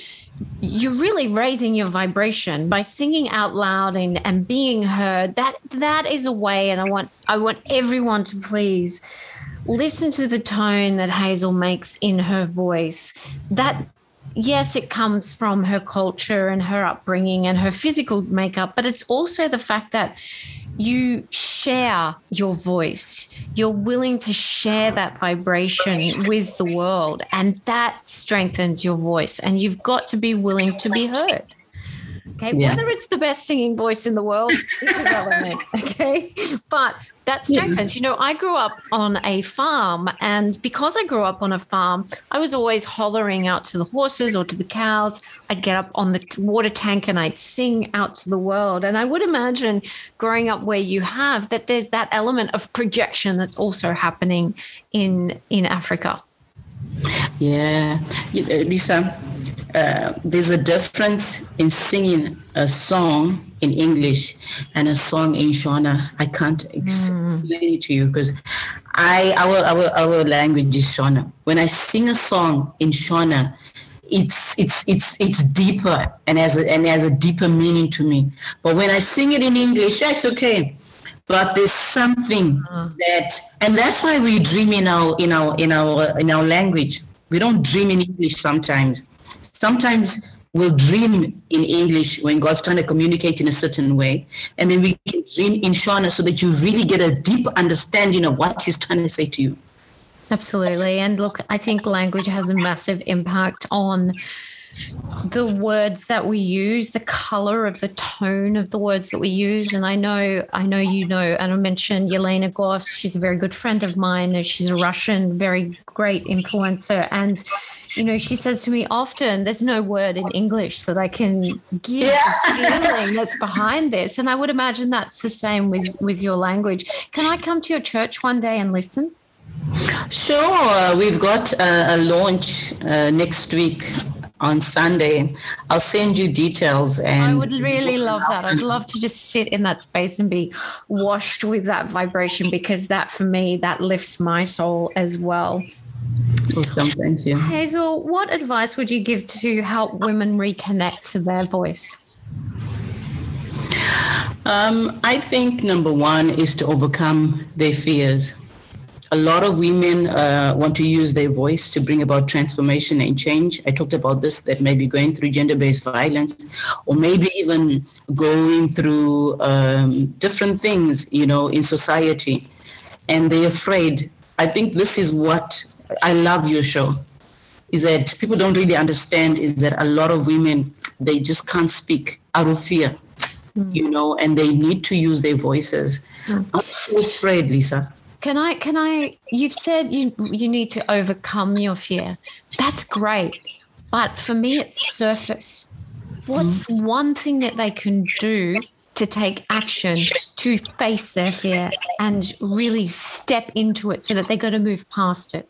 you're really raising your vibration by singing out loud and, and being heard. That that is a way and i want i want everyone to please listen to the tone that hazel makes in her voice. That yes it comes from her culture and her upbringing and her physical makeup but it's also the fact that you share your voice. You're willing to share that vibration with the world, and that strengthens your voice. And you've got to be willing to be heard. Okay. Yeah. Whether it's the best singing voice in the world is irrelevant. Okay. But that strengthens. You know, I grew up on a farm, and because I grew up on a farm, I was always hollering out to the horses or to the cows. I'd get up on the water tank and I'd sing out to the world. And I would imagine growing up where you have that there's that element of projection that's also happening in in Africa. Yeah, uh, Lisa, uh, there's a difference in singing a song in English and a song in Shona. I can't explain mm. it to you because I our, our our language is Shona. When I sing a song in Shona, it's it's it's it's deeper and has a, and has a deeper meaning to me. But when I sing it in English, that's okay. But there's something mm. that, and that's why we dream in our in our in our in our language. We don't dream in English sometimes. Sometimes we'll dream in English when God's trying to communicate in a certain way. And then we can dream in Shona so that you really get a deep understanding of what he's trying to say to you. Absolutely. And look, I think language has a massive impact on the words that we use, the color of the tone of the words that we use. And I know, I know you know, and I mentioned Yelena Goss. She's a very good friend of mine. She's a Russian, very great influencer. And you know, she says to me often, there's no word in English that I can give yeah. the feeling that's behind this. And I would imagine that's the same with, with your language. Can I come to your church one day and listen? Sure. We've got a, a launch uh, next week on Sunday. I'll send you details. And I would really love that. I'd love to just sit in that space and be washed with that vibration because that, for me, that lifts my soul as well. Awesome. Thank you. Hazel, what advice would you give to help women reconnect to their voice? Um, I think number one is to overcome their fears. A lot of women uh, want to use their voice to bring about transformation and change. I talked about this that maybe going through gender based violence or maybe even going through um, different things, you know, in society. And they're afraid. I think this is what I love your show is that people don't really understand is that a lot of women they just can't speak out of fear mm. you know and they need to use their voices mm. i'm so afraid lisa can i can i you've said you you need to overcome your fear that's great but for me it's surface what's mm. one thing that they can do to take action to face their fear and really step into it so that they got to move past it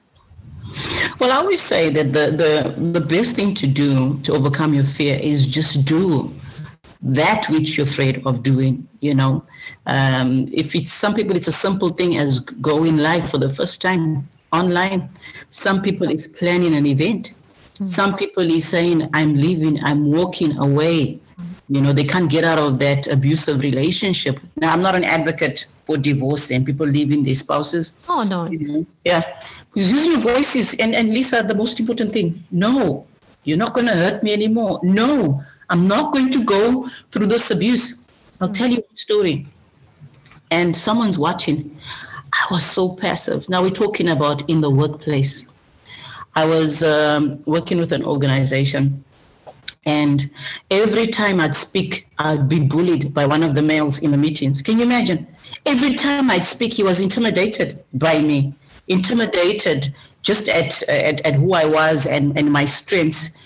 well, I always say that the, the, the best thing to do to overcome your fear is just do. that which you're afraid of doing. You know, um, if it's some people, it's a simple thing as going live for the first time online. Some people it's planning an event. Mm-hmm. Some people is saying, "I'm leaving. I'm walking away." You know, they can't get out of that abusive relationship. Now, I'm not an advocate for divorce and people leaving their spouses. Oh no. You know, yeah, using your voices and and Lisa, the most important thing. No, you're not going to hurt me anymore. No, I'm not going to go through this abuse. I'll tell you a story. And someone's watching. I was so passive. Now we're talking about in the workplace. I was um, working with an organization, and every time I'd speak, I'd be bullied by one of the males in the meetings. Can you imagine? Every time I'd speak, he was intimidated by me, intimidated just at, at, at who I was and, and my strengths.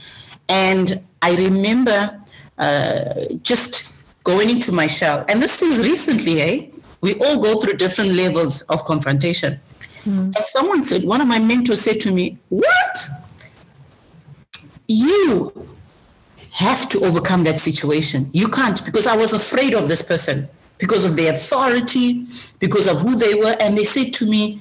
And I remember uh, just going into my shell. And this is recently, eh? We all go through different levels of confrontation. Mm. And someone said, one of my mentors said to me, What? You have to overcome that situation. You can't, because I was afraid of this person, because of their authority, because of who they were. And they said to me,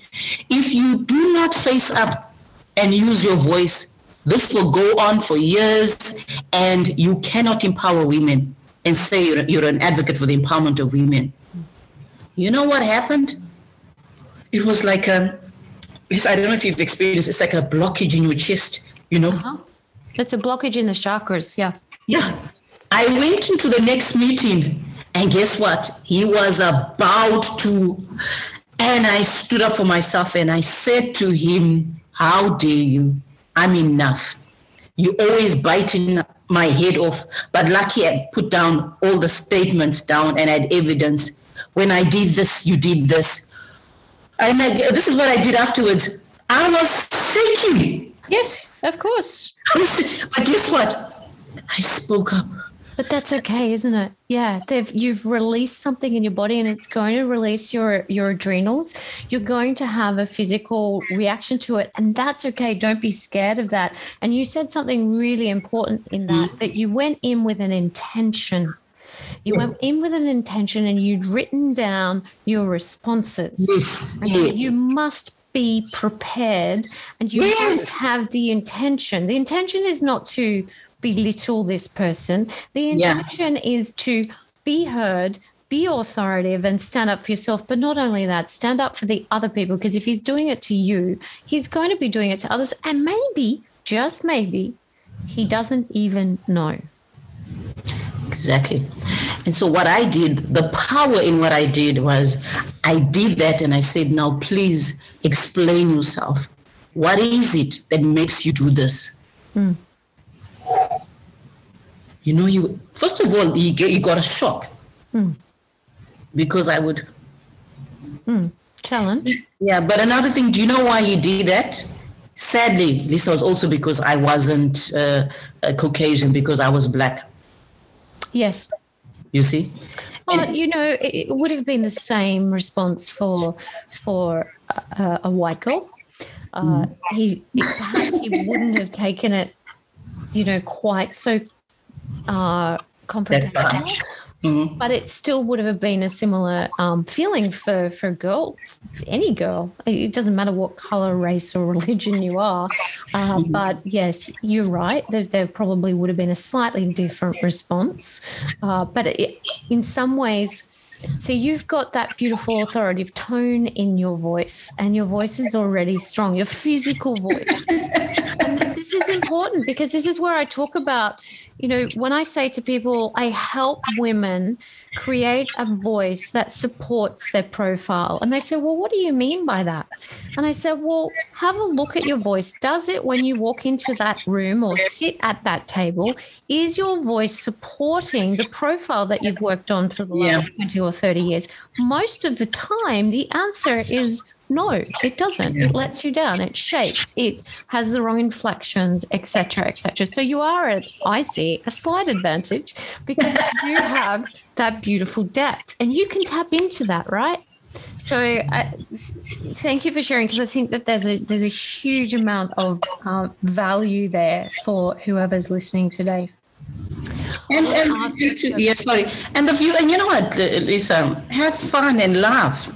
If you do not face up and use your voice, this will go on for years, and you cannot empower women and say you're, you're an advocate for the empowerment of women. You know what happened? It was like a, I don't know if you've experienced, it's like a blockage in your chest, you know? Uh-huh. It's a blockage in the chakras, yeah. Yeah. I went into the next meeting, and guess what? He was about to, and I stood up for myself and I said to him, How dare you? I'm enough. You always biting my head off. But lucky I put down all the statements down and had evidence. When I did this, you did this. And I, this is what I did afterwards. I was shaking. Yes, of course. but guess what? I spoke up. But that's okay, isn't it? Yeah, they've you've released something in your body, and it's going to release your your adrenals. You're going to have a physical reaction to it, and that's okay. Don't be scared of that. And you said something really important in that mm. that you went in with an intention. You went in with an intention, and you'd written down your responses. Yes, yes. You must be prepared and you yes. must have the intention. The intention is not to belittle this person. The intention yeah. is to be heard, be authoritative, and stand up for yourself. But not only that, stand up for the other people. Because if he's doing it to you, he's going to be doing it to others. And maybe, just maybe, he doesn't even know. Exactly. And so, what I did, the power in what I did was I did that and I said, now please explain yourself. What is it that makes you do this? Mm you know, you first of all, you, get, you got a shock mm. because I would mm. challenge. Yeah, but another thing, do you know why he did that? Sadly, this was also because I wasn't uh, a Caucasian, because I was black. Yes. You see. Well, you know, it would have been the same response for for a, a white girl. Uh, mm. He perhaps he wouldn't have taken it, you know, quite so uh, confrontational. Mm-hmm. But it still would have been a similar um, feeling for for a girl, any girl. It doesn't matter what color, race, or religion you are. Uh, mm-hmm. But yes, you're right. There, there, probably would have been a slightly different response. Uh, but it, in some ways, so you've got that beautiful authoritative tone in your voice, and your voice is already strong. Your physical voice. and this is important because this is where I talk about you know, when I say to people, I help women create a voice that supports their profile. And they say, Well, what do you mean by that? And I said, Well, have a look at your voice. Does it, when you walk into that room or sit at that table, is your voice supporting the profile that you've worked on for the last yeah. 20 or 30 years? Most of the time, the answer is no, it doesn't. It lets you down. It shakes. It has the wrong inflections, etc., etc. So you are at, I see, a slight advantage because you have that beautiful depth, and you can tap into that, right? So uh, thank you for sharing because I think that there's a there's a huge amount of uh, value there for whoever's listening today. And, and yeah, sorry. And the view, and you know what, Lisa, have fun and laugh.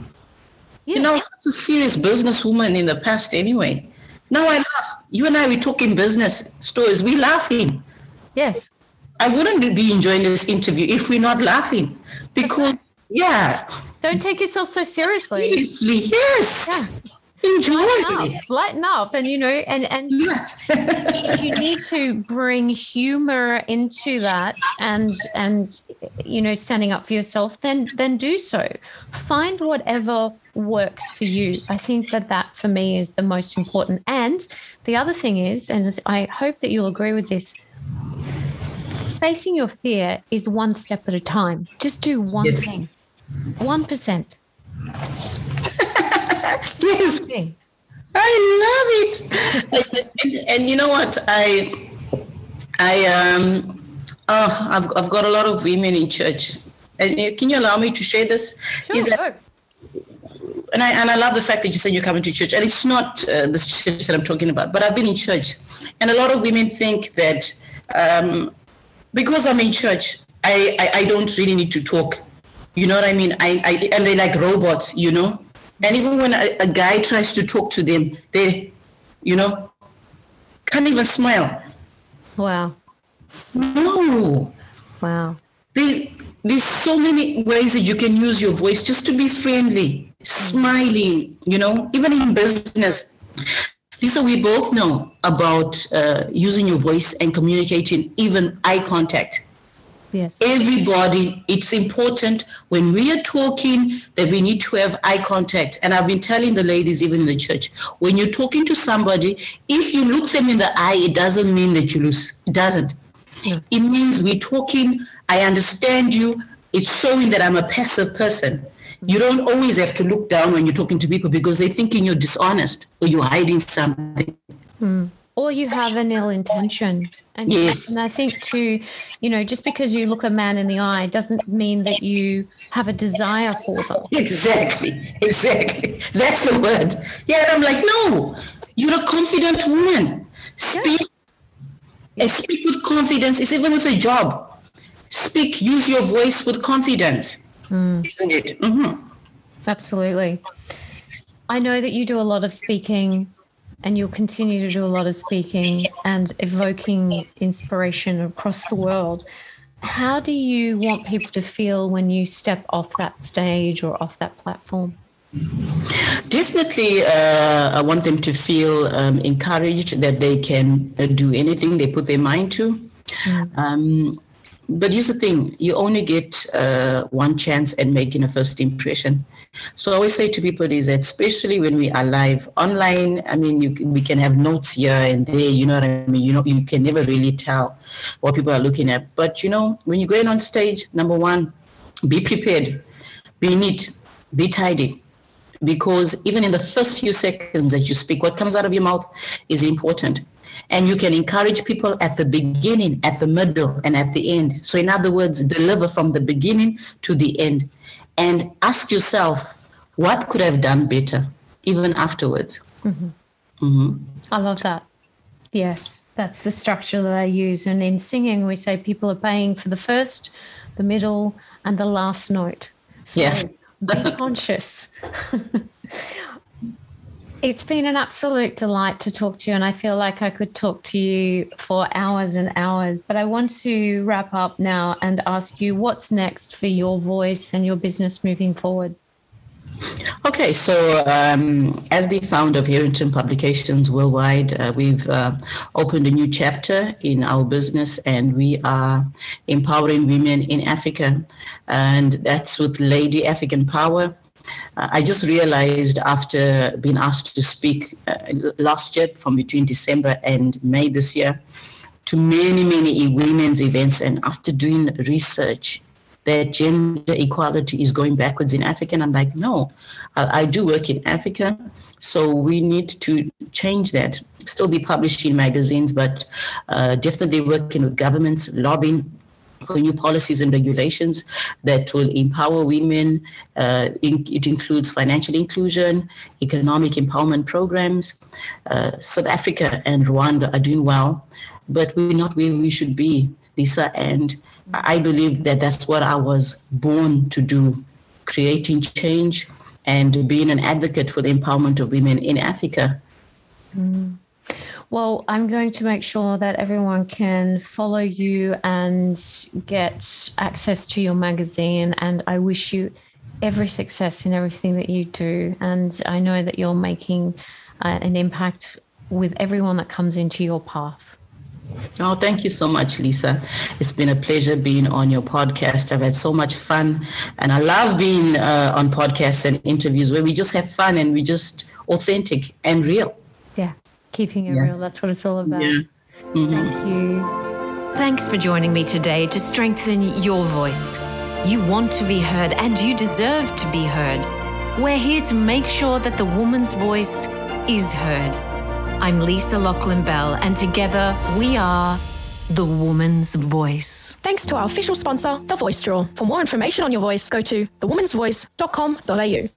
Yes. You know, such a serious businesswoman in the past anyway. Now I laugh. You and I, we talking business stories. We laughing. Yes. I wouldn't be enjoying this interview if we're not laughing. Because, yeah. Don't take yourself so seriously. Seriously, yes. Yeah enjoy lighten up, lighten up and you know and and if you need to bring humor into that and and you know standing up for yourself then then do so. Find whatever works for you. I think that that for me is the most important. And the other thing is and i hope that you'll agree with this facing your fear is one step at a time. Just do one yes. thing. 1% yes. I love it. and, and, you know what? I, I, um, oh, I've, I've got a lot of women in church. And can you allow me to share this? Sure, Is that, and I and I love the fact that you said you're coming to church, and it's not uh, this church that I'm talking about, but I've been in church, and a lot of women think that um, because I'm in church, I, I, I don't really need to talk. You know what I mean? I, I and they like robots, you know. And even when a, a guy tries to talk to them, they, you know, can't even smile. Wow. No. Wow. There's, there's so many ways that you can use your voice just to be friendly, smiling, you know, even in business. Lisa, we both know about uh, using your voice and communicating, even eye contact. Yes. Everybody, it's important when we are talking that we need to have eye contact. And I've been telling the ladies, even in the church, when you're talking to somebody, if you look them in the eye, it doesn't mean that you lose. It doesn't. Yeah. It means we're talking, I understand you. It's showing that I'm a passive person. You don't always have to look down when you're talking to people because they're thinking you're dishonest or you're hiding something. Mm or you have an ill intention. And, yes. and I think too, you know, just because you look a man in the eye doesn't mean that you have a desire for them. Exactly, exactly. That's the word. Yeah, I'm like, no, you're a confident woman. Speak yes. and speak with confidence. It's even with a job. Speak, use your voice with confidence. Mm. Isn't it? Mm-hmm. Absolutely. I know that you do a lot of speaking and you'll continue to do a lot of speaking and evoking inspiration across the world. How do you want people to feel when you step off that stage or off that platform? Definitely, uh, I want them to feel um, encouraged that they can uh, do anything they put their mind to. Mm. Um, but here's the thing you only get uh, one chance at making a first impression. So I always say to people is that especially when we are live online, I mean, you, we can have notes here and there, you know what I mean? You know, you can never really tell what people are looking at. But, you know, when you're going on stage, number one, be prepared, be neat, be tidy. Because even in the first few seconds that you speak, what comes out of your mouth is important. And you can encourage people at the beginning, at the middle, and at the end. So, in other words, deliver from the beginning to the end and ask yourself, what could I have done better, even afterwards? Mm-hmm. Mm-hmm. I love that. Yes, that's the structure that I use. And in singing, we say people are paying for the first, the middle, and the last note. So yeah. be conscious. It's been an absolute delight to talk to you, and I feel like I could talk to you for hours and hours. But I want to wrap up now and ask you what's next for your voice and your business moving forward. Okay, so um, as the founder of Herrington Publications Worldwide, uh, we've uh, opened a new chapter in our business and we are empowering women in Africa. And that's with Lady African Power. I just realized after being asked to speak uh, last year from between December and May this year to many, many women's events, and after doing research, that gender equality is going backwards in Africa. And I'm like, no, I, I do work in Africa, so we need to change that. Still be publishing magazines, but uh, definitely working with governments, lobbying for new policies and regulations that will empower women. Uh, in, it includes financial inclusion, economic empowerment programs. Uh, South Africa and Rwanda are doing well, but we're not where we should be. Lisa. And I believe that that's what I was born to do creating change and being an advocate for the empowerment of women in Africa. Mm. Well, I'm going to make sure that everyone can follow you and get access to your magazine. And I wish you every success in everything that you do. And I know that you're making uh, an impact with everyone that comes into your path. Oh, thank you so much, Lisa. It's been a pleasure being on your podcast. I've had so much fun, and I love being uh, on podcasts and interviews where we just have fun and we just authentic and real. Yeah, keeping it yeah. real. That's what it's all about. Yeah. Mm-hmm. Thank you. Thanks for joining me today to strengthen your voice. You want to be heard and you deserve to be heard. We're here to make sure that the woman's voice is heard. I'm Lisa Lachlan Bell, and together we are the woman's voice. Thanks to our official sponsor, The Voice Straw. For more information on your voice, go to thewomansvoice.com.au.